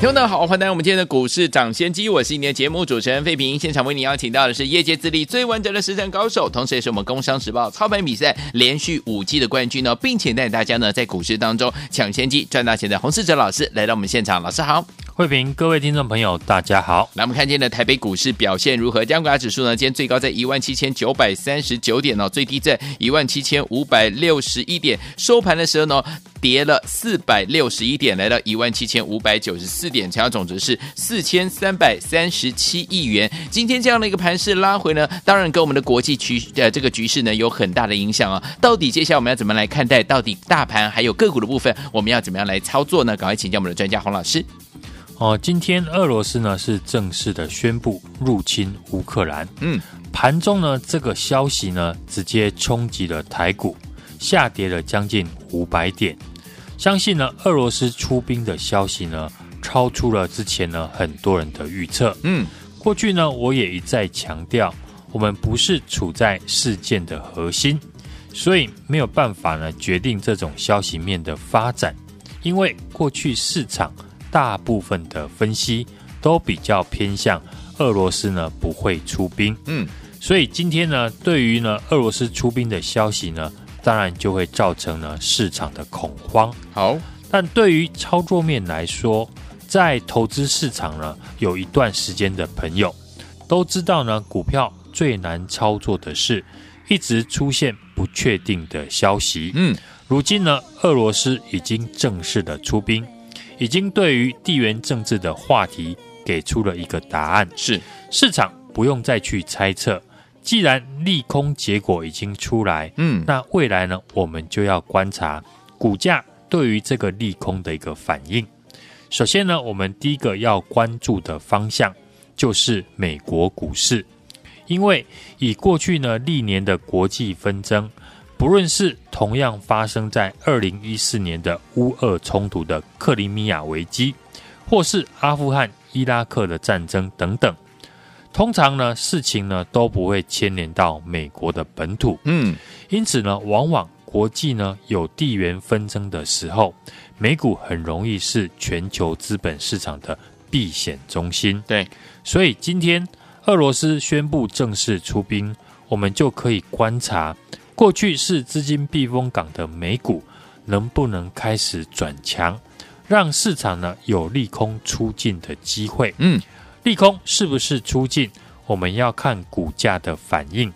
听众好，欢迎来到我们今天的股市抢先机，我是你的节目主持人费平。现场为你邀请到的是业界资历最完整的实战高手，同时也是我们工商时报操盘比赛连续五季的冠军呢，并且带大家呢在股市当中抢先机赚大钱的洪世哲老师来到我们现场，老师好。慧平，各位听众朋友，大家好。来，我们看见的台北股市表现如何？加权指数呢？今天最高在一万七千九百三十九点哦，最低在一万七千五百六十一点。收盘的时候呢，跌了四百六十一点，来到一万七千五百九十四点，成交总值是四千三百三十七亿元。今天这样的一个盘势拉回呢，当然跟我们的国际局呃这个局势呢有很大的影响啊。到底接下来我们要怎么来看待？到底大盘还有个股的部分，我们要怎么样来操作呢？赶快请教我们的专家洪老师。哦，今天俄罗斯呢是正式的宣布入侵乌克兰。嗯，盘中呢这个消息呢直接冲击了台股，下跌了将近五百点。相信呢俄罗斯出兵的消息呢超出了之前呢很多人的预测。嗯，过去呢我也一再强调，我们不是处在事件的核心，所以没有办法呢决定这种消息面的发展，因为过去市场。大部分的分析都比较偏向俄罗斯呢不会出兵，嗯，所以今天呢对于呢俄罗斯出兵的消息呢，当然就会造成呢市场的恐慌。好，但对于操作面来说，在投资市场呢有一段时间的朋友都知道呢，股票最难操作的是一直出现不确定的消息。嗯，如今呢俄罗斯已经正式的出兵。已经对于地缘政治的话题给出了一个答案，是市场不用再去猜测。既然利空结果已经出来，嗯，那未来呢，我们就要观察股价对于这个利空的一个反应。首先呢，我们第一个要关注的方向就是美国股市，因为以过去呢历年的国际纷争。不论是同样发生在二零一四年的乌俄冲突的克里米亚危机，或是阿富汗、伊拉克的战争等等，通常呢事情呢都不会牵连到美国的本土，嗯，因此呢，往往国际呢有地缘纷争的时候，美股很容易是全球资本市场的避险中心。对，所以今天俄罗斯宣布正式出兵，我们就可以观察。过去是资金避风港的美股，能不能开始转强，让市场呢有利空出尽的机会？嗯，利空是不是出尽？我们要看股价的反应。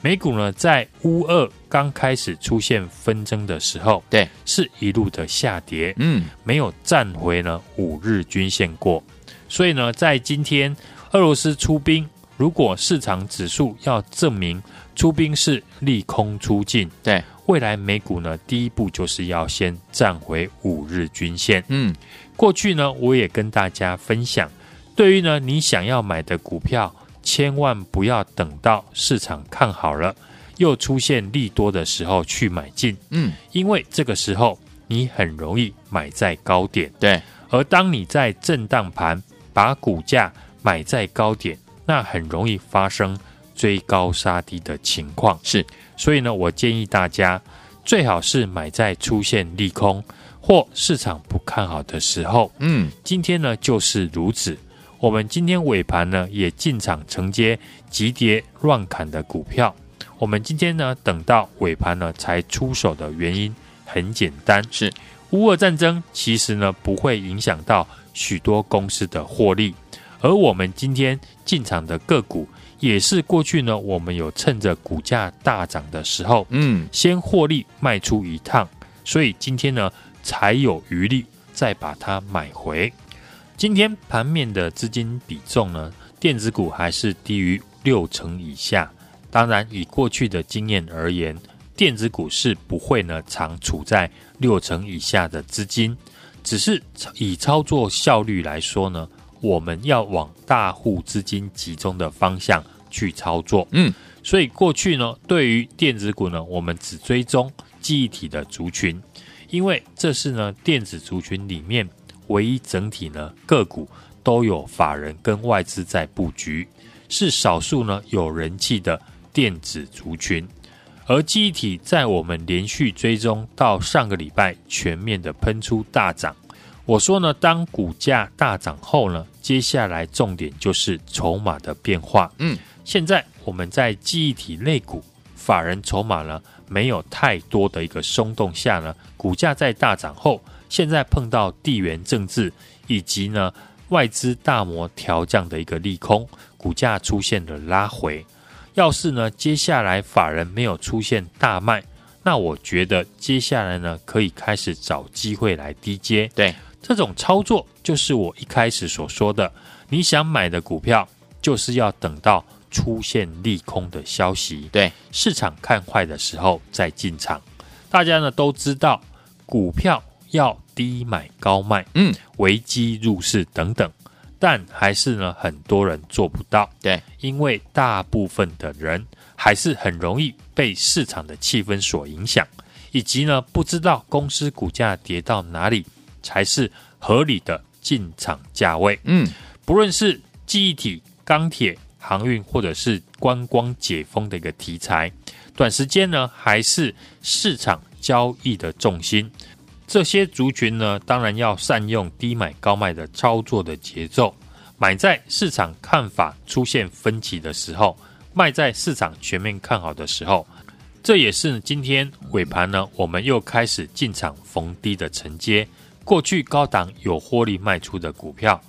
美股呢，在乌二刚开始出现纷争的时候，对，是一路的下跌，嗯，没有站回呢五日均线过。所以呢，在今天俄罗斯出兵，如果市场指数要证明。出兵是利空出尽，对未来美股呢，第一步就是要先站回五日均线。嗯，过去呢，我也跟大家分享，对于呢你想要买的股票，千万不要等到市场看好了，又出现利多的时候去买进。嗯，因为这个时候你很容易买在高点。对，而当你在震荡盘把股价买在高点，那很容易发生。追高杀低的情况是，所以呢，我建议大家最好是买在出现利空或市场不看好的时候。嗯，今天呢就是如此。我们今天尾盘呢也进场承接急跌乱砍的股票。我们今天呢等到尾盘呢才出手的原因很简单，是乌俄战争其实呢不会影响到许多公司的获利，而我们今天进场的个股。也是过去呢，我们有趁着股价大涨的时候，嗯，先获利卖出一趟，所以今天呢才有余力再把它买回。今天盘面的资金比重呢，电子股还是低于六成以下。当然，以过去的经验而言，电子股是不会呢常处在六成以下的资金，只是以操作效率来说呢。我们要往大户资金集中的方向去操作，嗯，所以过去呢，对于电子股呢，我们只追踪记忆体的族群，因为这是呢电子族群里面唯一整体呢个股都有法人跟外资在布局，是少数呢有人气的电子族群。而记忆体在我们连续追踪到上个礼拜全面的喷出大涨。我说呢，当股价大涨后呢，接下来重点就是筹码的变化。嗯，现在我们在记忆体类股法人筹码呢没有太多的一个松动下呢，股价在大涨后，现在碰到地缘政治以及呢外资大摩调降的一个利空，股价出现了拉回。要是呢，接下来法人没有出现大卖，那我觉得接下来呢，可以开始找机会来低接。对，这种操作就是我一开始所说的，你想买的股票，就是要等到出现利空的消息，对，市场看坏的时候再进场。大家呢都知道，股票要低买高卖，嗯，危机入市等等。但还是呢，很多人做不到。对，因为大部分的人还是很容易被市场的气氛所影响，以及呢，不知道公司股价跌到哪里才是合理的进场价位。嗯，不论是记忆体、钢铁、航运，或者是观光解封的一个题材，短时间呢，还是市场交易的重心。这些族群呢，当然要善用低买高卖的操作的节奏，买在市场看法出现分歧的时候，卖在市场全面看好的时候。这也是今天尾盘呢，我们又开始进场逢低的承接。过去高档有获利卖出的股票，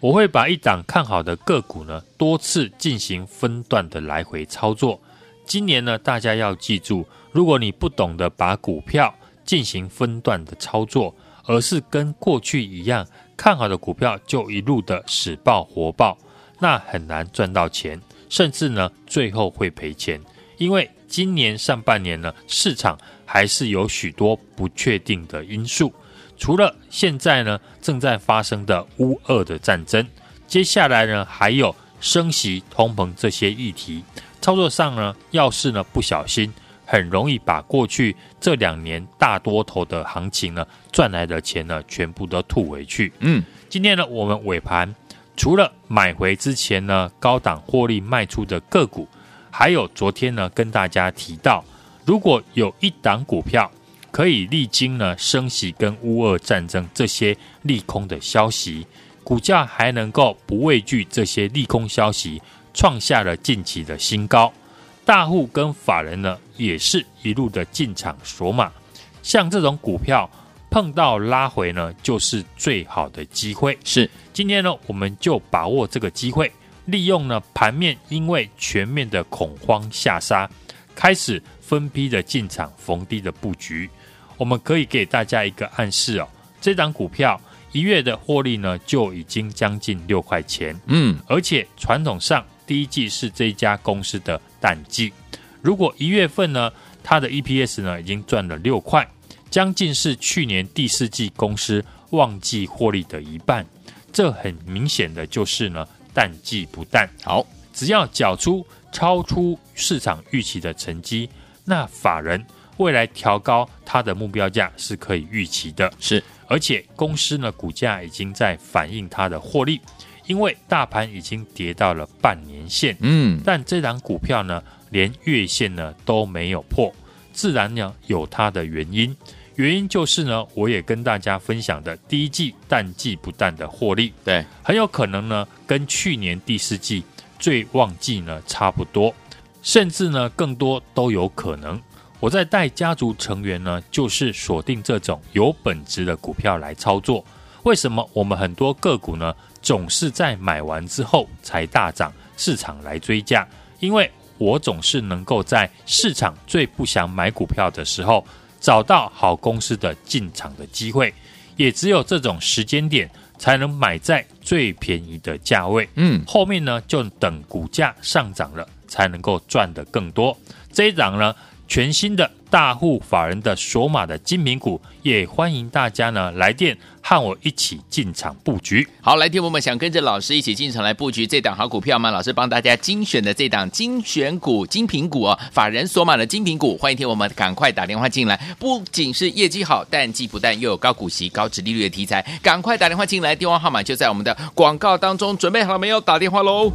我会把一档看好的个股呢，多次进行分段的来回操作。今年呢，大家要记住，如果你不懂得把股票，进行分段的操作，而是跟过去一样，看好的股票就一路的死抱活抱，那很难赚到钱，甚至呢最后会赔钱。因为今年上半年呢，市场还是有许多不确定的因素，除了现在呢正在发生的乌俄的战争，接下来呢还有升息、通膨这些议题，操作上呢要是呢不小心。很容易把过去这两年大多头的行情呢赚来的钱呢全部都吐回去。嗯，今天呢我们尾盘除了买回之前呢高档获利卖出的个股，还有昨天呢跟大家提到，如果有一档股票可以历经呢升息跟乌俄战争这些利空的消息，股价还能够不畏惧这些利空消息，创下了近期的新高。大户跟法人呢，也是一路的进场锁码，像这种股票碰到拉回呢，就是最好的机会。是，今天呢，我们就把握这个机会，利用呢盘面因为全面的恐慌下杀，开始分批的进场逢低的布局。我们可以给大家一个暗示哦，这档股票一月的获利呢就已经将近六块钱，嗯，而且传统上。第一季是这一家公司的淡季，如果一月份呢，它的 EPS 呢已经赚了六块，将近是去年第四季公司旺季获利的一半，这很明显的就是呢淡季不淡。好，只要缴出超出市场预期的成绩，那法人未来调高它的目标价是可以预期的。是，而且公司呢股价已经在反映它的获利。因为大盘已经跌到了半年线，嗯，但这档股票呢，连月线呢都没有破，自然呢有它的原因。原因就是呢，我也跟大家分享的第一季淡季不淡的获利，对，很有可能呢跟去年第四季最旺季呢差不多，甚至呢更多都有可能。我在带家族成员呢，就是锁定这种有本质的股票来操作。为什么我们很多个股呢？总是在买完之后才大涨，市场来追价。因为我总是能够在市场最不想买股票的时候，找到好公司的进场的机会。也只有这种时间点，才能买在最便宜的价位。嗯，后面呢，就等股价上涨了，才能够赚得更多。这一档呢，全新的大户法人的索马的精品股，也欢迎大家呢来电和我一起进场布局。好，来听我们想跟着老师一起进场来布局这档好股票吗？老师帮大家精选的这档精选股精品股哦，法人索马的精品股，欢迎听我们赶快打电话进来。不仅是业绩好，淡季不淡，又有高股息、高殖利率的题材，赶快打电话进来，电话号码就在我们的广告当中。准备好了没有？打电话喽！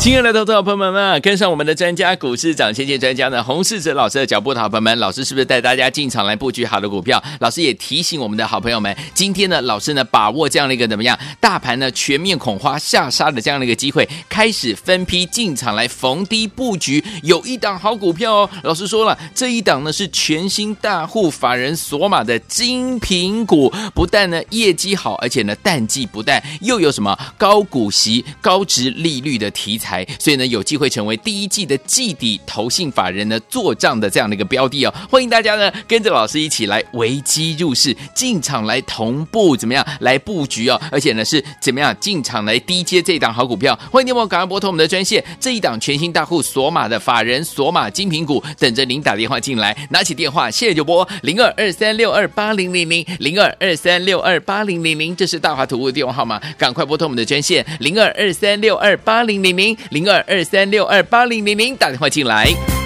亲爱的投资好朋友们，们，跟上我们的专家股市长先见专家呢，洪世哲老师的脚步的好朋友们，老师是不是带大家进场来布局好的股票？老师也提醒我们的好朋友们，今天呢，老师呢把握这样的一个怎么样？大盘呢全面恐慌下杀的这样的一个机会，开始分批进场来逢低布局，有一档好股票哦。老师说了，这一档呢是全新大户法人锁码的精品股，不但呢业绩好，而且呢淡季不淡，又有什么高股息、高殖利率的题材。所以呢，有机会成为第一季的季底投信法人呢做账的这样的一个标的哦。欢迎大家呢跟着老师一起来危机入市，进场来同步怎么样来布局哦？而且呢是怎么样进场来低接这一档好股票？欢迎你们赶快拨通我们的专线，这一档全新大户索马的法人索马精品股，等着您打电话进来。拿起电话，现在就拨零二二三六二八零零零零二二三六二八零零零，这是大华图的电话号码，赶快拨通我们的专线零二二三六二八零零零。零二二三六二八零零零，打电话进来。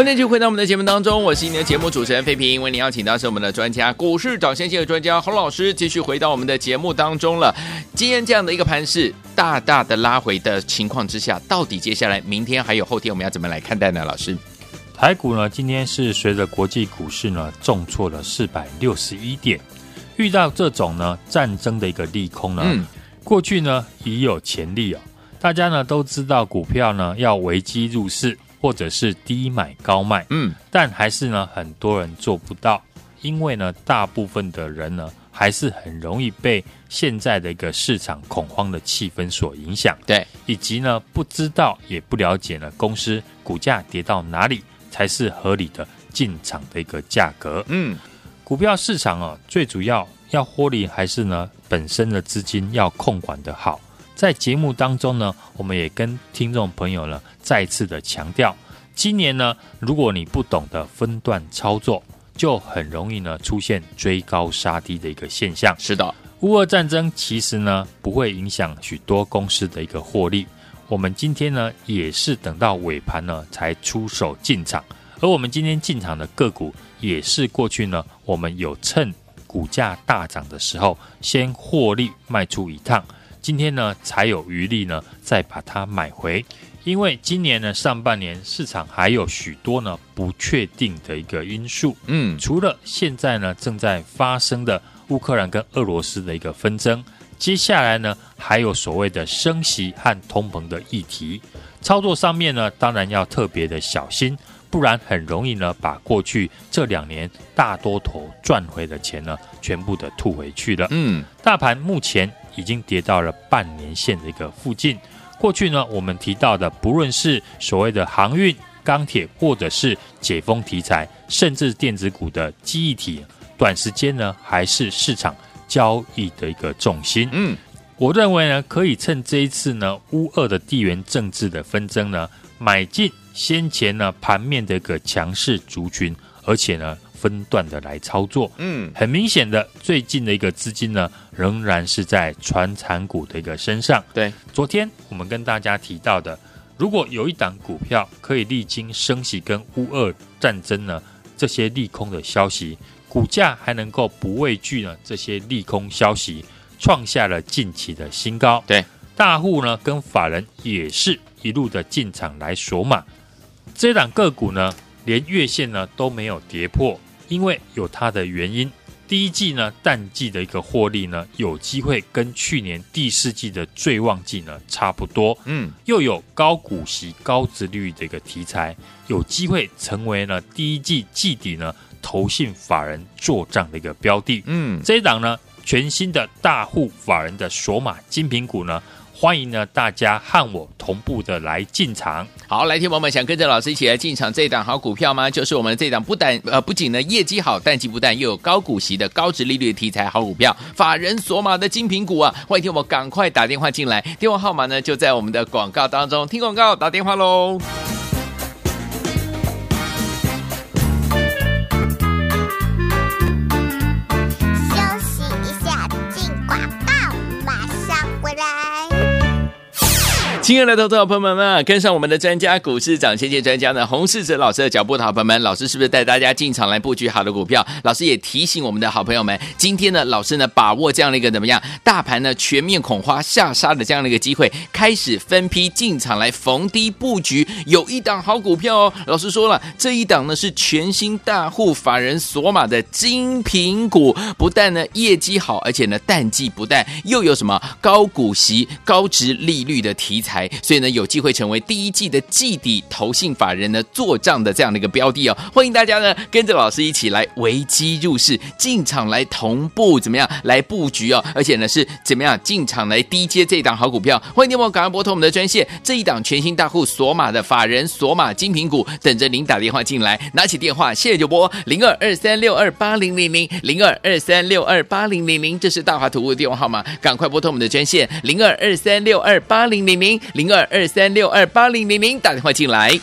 欢迎继续回到我们的节目当中，我是你的节目主持人费平。为您邀请到是我们的专家，股市涨先机的专家洪老师，继续回到我们的节目当中了。今天这样的一个盘势，大大的拉回的情况之下，到底接下来明天还有后天，我们要怎么来看待呢？老师，台股呢，今天是随着国际股市呢重挫了四百六十一点，遇到这种呢战争的一个利空呢，嗯、过去呢已有前例哦，大家呢都知道股票呢要危机入市。或者是低买高卖，嗯，但还是呢，很多人做不到，因为呢，大部分的人呢，还是很容易被现在的一个市场恐慌的气氛所影响，对，以及呢，不知道也不了解呢，公司股价跌到哪里才是合理的进场的一个价格，嗯，股票市场啊，最主要要获利，还是呢，本身的资金要控管的好。在节目当中呢，我们也跟听众朋友呢再次的强调，今年呢，如果你不懂得分段操作，就很容易呢出现追高杀低的一个现象。是的，乌俄战争其实呢不会影响许多公司的一个获利。我们今天呢也是等到尾盘呢才出手进场，而我们今天进场的个股也是过去呢我们有趁股价大涨的时候先获利卖出一趟。今天呢，才有余力呢，再把它买回。因为今年呢，上半年市场还有许多呢不确定的一个因素。嗯，除了现在呢正在发生的乌克兰跟俄罗斯的一个纷争，接下来呢，还有所谓的升息和通膨的议题，操作上面呢，当然要特别的小心，不然很容易呢，把过去这两年大多头赚回的钱呢，全部的吐回去了。嗯，大盘目前已经跌到了半年线的一个附近。过去呢，我们提到的，不论是所谓的航运、钢铁，或者是解封题材，甚至电子股的记忆体，短时间呢，还是市场交易的一个重心。嗯，我认为呢，可以趁这一次呢，乌二的地缘政治的纷争呢，买进先前呢盘面的一个强势族群，而且呢。分段的来操作，嗯，很明显的，最近的一个资金呢，仍然是在传产股的一个身上。对，昨天我们跟大家提到的，如果有一档股票可以历经升息跟乌二战争呢这些利空的消息，股价还能够不畏惧呢这些利空消息，创下了近期的新高。对，大户呢跟法人也是一路的进场来锁码，这档个股呢连月线呢都没有跌破。因为有它的原因，第一季呢淡季的一个获利呢，有机会跟去年第四季的最旺季呢差不多，嗯，又有高股息、高殖率的一个题材，有机会成为呢第一季季底呢投信法人做账的一个标的，嗯，这一档呢全新的大户法人的索马精品股呢。欢迎呢，大家和我同步的来进场。好，来，听友们想跟着老师一起来进场这档好股票吗？就是我们这档不但呃不仅呢业绩好，淡季不淡，又有高股息的高值利率的题材好股票，法人索马的精品股啊！欢迎听我们赶快打电话进来，电话号码呢就在我们的广告当中，听广告打电话喽。亲爱的投资者朋友们，跟上我们的专家股市长，谢谢专家呢，洪世哲老师的脚步的好朋友们，老师是不是带大家进场来布局好的股票？老师也提醒我们的好朋友们，今天呢，老师呢把握这样的一个怎么样，大盘呢全面恐慌下杀的这样的一个机会，开始分批进场来逢低布局，有一档好股票哦。老师说了，这一档呢是全新大户法人索马的精品股，不但呢业绩好，而且呢淡季不淡，又有什么高股息、高殖利率的题材。所以呢，有机会成为第一季的季底投信法人呢做账的这样的一个标的哦。欢迎大家呢跟着老师一起来危机入市，进场来同步怎么样来布局哦？而且呢是怎么样进场来低接这一档好股票？欢迎你们赶快拨通我们的专线，这一档全新大户锁码的法人锁码精品股，等着您打电话进来。拿起电话，谢谢就拨零二二三六二八零零零零二二三六二八零零零，这是大华图的电话号码，赶快拨通我们的专线零二二三六二八零零零。零二二三六二八零零零，打电话进来。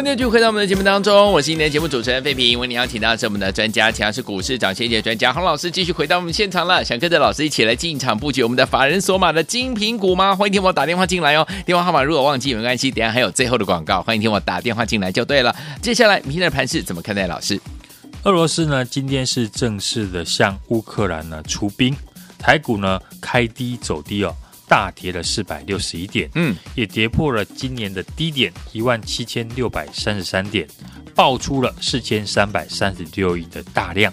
欢迎继续回到我们的节目当中，我是今天的节目主持人费平。为您邀请到的是我们的专家，强势股市涨先机专家洪老师，继续回到我们现场了。想跟着老师一起来进场布局我们的法人索马的精品股吗？欢迎听我打电话进来哦。电话号码如果忘记没关系，等下还有最后的广告，欢迎听我打电话进来就对了。接下来明天的盘势怎么看待？老师，俄罗斯呢今天是正式的向乌克兰呢出兵，台股呢开低走低哦。大跌了四百六十一点，嗯，也跌破了今年的低点一万七千六百三十三点，爆出了四千三百三十六亿的大量，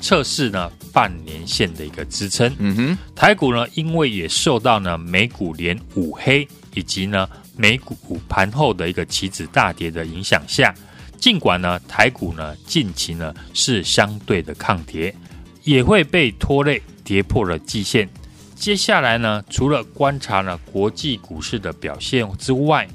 测试呢半年线的一个支撑。嗯哼，台股呢因为也受到呢美股连五黑以及呢美股盘后的一个期指大跌的影响下，尽管呢台股呢近期呢是相对的抗跌，也会被拖累跌破了季线。接下来呢，除了观察呢国际股市的表现之外，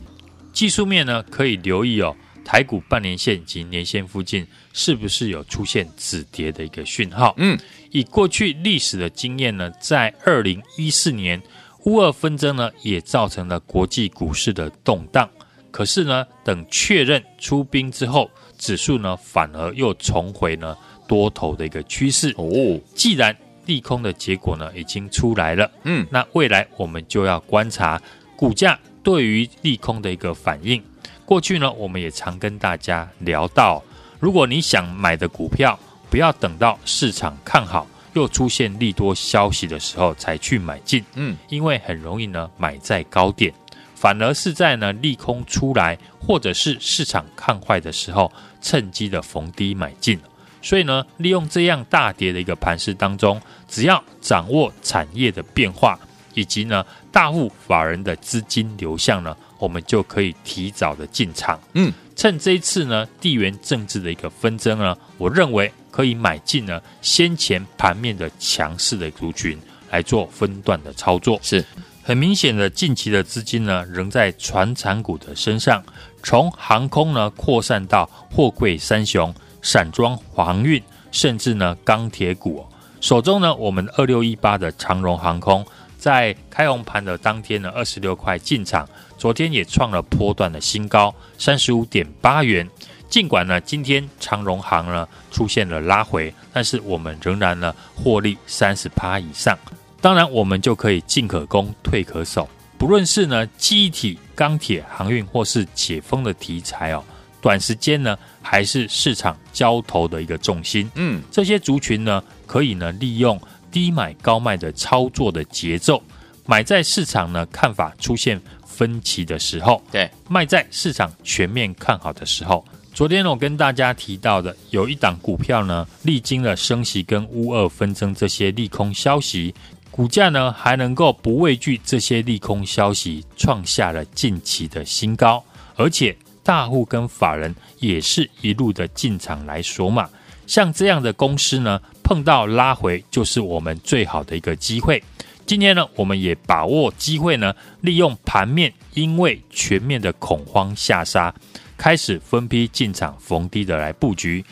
技术面呢可以留意哦，台股半年线及年线附近是不是有出现止跌的一个讯号？嗯，以过去历史的经验呢，在二零一四年乌俄纷争呢也造成了国际股市的动荡，可是呢，等确认出兵之后，指数呢反而又重回呢多头的一个趋势。哦，既然利空的结果呢，已经出来了。嗯，那未来我们就要观察股价对于利空的一个反应。过去呢，我们也常跟大家聊到，如果你想买的股票，不要等到市场看好又出现利多消息的时候才去买进。嗯，因为很容易呢买在高点，反而是在呢利空出来或者是市场看坏的时候，趁机的逢低买进。所以呢，利用这样大跌的一个盘势当中，只要掌握产业的变化，以及呢大户法人的资金流向呢，我们就可以提早的进场。嗯，趁这一次呢地缘政治的一个纷争呢，我认为可以买进呢先前盘面的强势的族群来做分段的操作。是很明显的，近期的资金呢仍在传产股的身上，从航空呢扩散到货柜三雄。散装航运，甚至呢钢铁股、手中呢我们二六一八的长荣航空，在开红盘的当天呢二十六块进场，昨天也创了波段的新高三十五点八元。尽管呢今天长荣航呢出现了拉回，但是我们仍然呢获利三十趴以上。当然我们就可以进可攻退可守，不论是呢记忆体、钢铁、航运或是解封的题材哦。短时间呢，还是市场交投的一个重心。嗯，这些族群呢，可以呢利用低买高卖的操作的节奏，买在市场呢看法出现分歧的时候，对，卖在市场全面看好的时候。昨天我跟大家提到的，有一档股票呢，历经了升息跟乌二纷争这些利空消息，股价呢还能够不畏惧这些利空消息，创下了近期的新高，而且。大户跟法人也是一路的进场来锁码，像这样的公司呢，碰到拉回就是我们最好的一个机会。今天呢，我们也把握机会呢，利用盘面因为全面的恐慌下杀，开始分批进场逢低的来布局。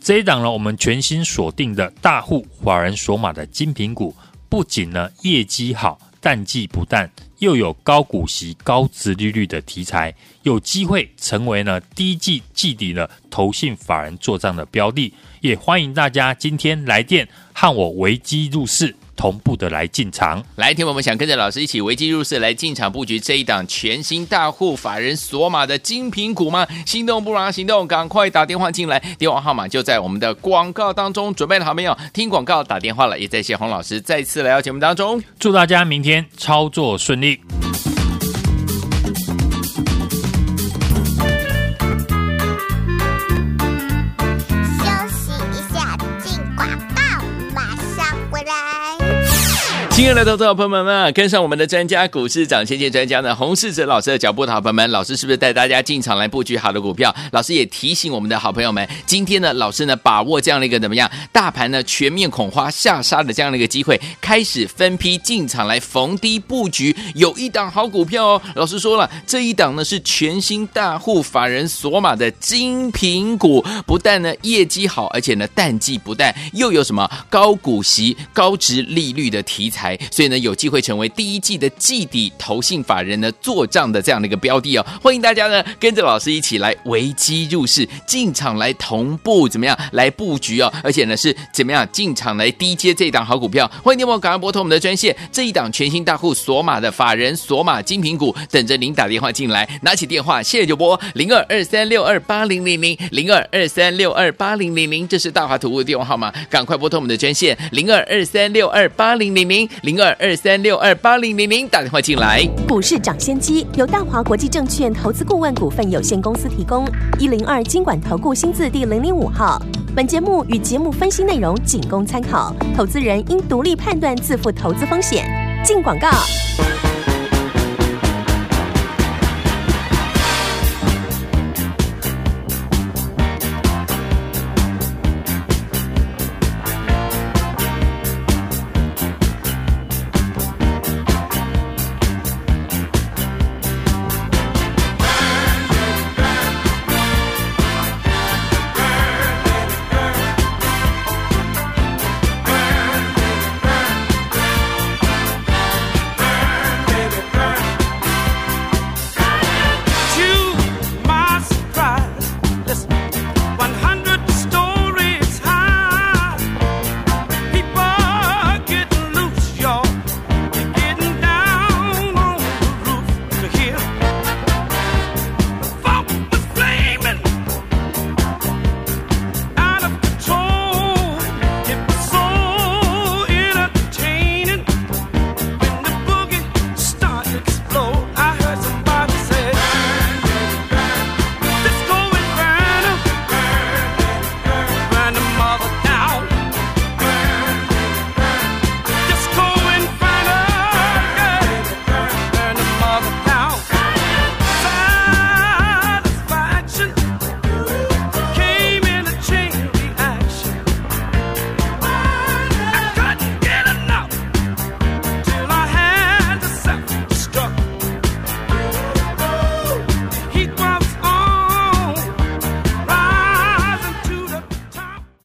这一档呢，我们全新锁定的大户法人锁码的精品股，不仅呢业绩好。淡季不淡，又有高股息、高殖利率的题材，有机会成为呢低季季底的投信法人做账的标的，也欢迎大家今天来电和我维基入市。同步的来进场，来听我们想跟着老师一起危机入市来进场布局这一档全新大户法人索马的精品股吗？心动不如行动，赶快打电话进来，电话号码就在我们的广告当中。准备的好没有？听广告打电话了，也在谢洪老师再次来到节目当中，祝大家明天操作顺利。亲爱的投资者朋友们，们，跟上我们的专家股市长先机专家呢，洪世哲老师的脚步的好朋友们，老师是不是带大家进场来布局好的股票？老师也提醒我们的好朋友们，今天呢，老师呢把握这样的一个怎么样？大盘呢全面恐慌下杀的这样的一个机会，开始分批进场来逢低布局，有一档好股票哦。老师说了，这一档呢是全新大户法人锁码的精品股，不但呢业绩好，而且呢淡季不淡，又有什么高股息、高殖利率的题材。所以呢有机会成为第一季的季底投信法人呢做账的这样的一个标的哦。欢迎大家呢跟着老师一起来危机入市，进场来同步怎么样来布局哦，而且呢是怎么样进场来低接这一档好股票。欢迎你们赶快拨通我们的专线，这一档全新大户锁码的法人锁码精品股，等着您打电话进来，拿起电话现在就拨零二二三六二八零零零零二二三六二八零零零，这是大华图的电话号码，赶快拨通我们的专线零二二三六二八零零零零二二三六二八零零零，打电话进来。股市涨先机由大华国际证券投资顾问股份有限公司提供，一零二经管投顾新字第零零五号。本节目与节目分析内容仅供参考，投资人应独立判断，自负投资风险。进广告。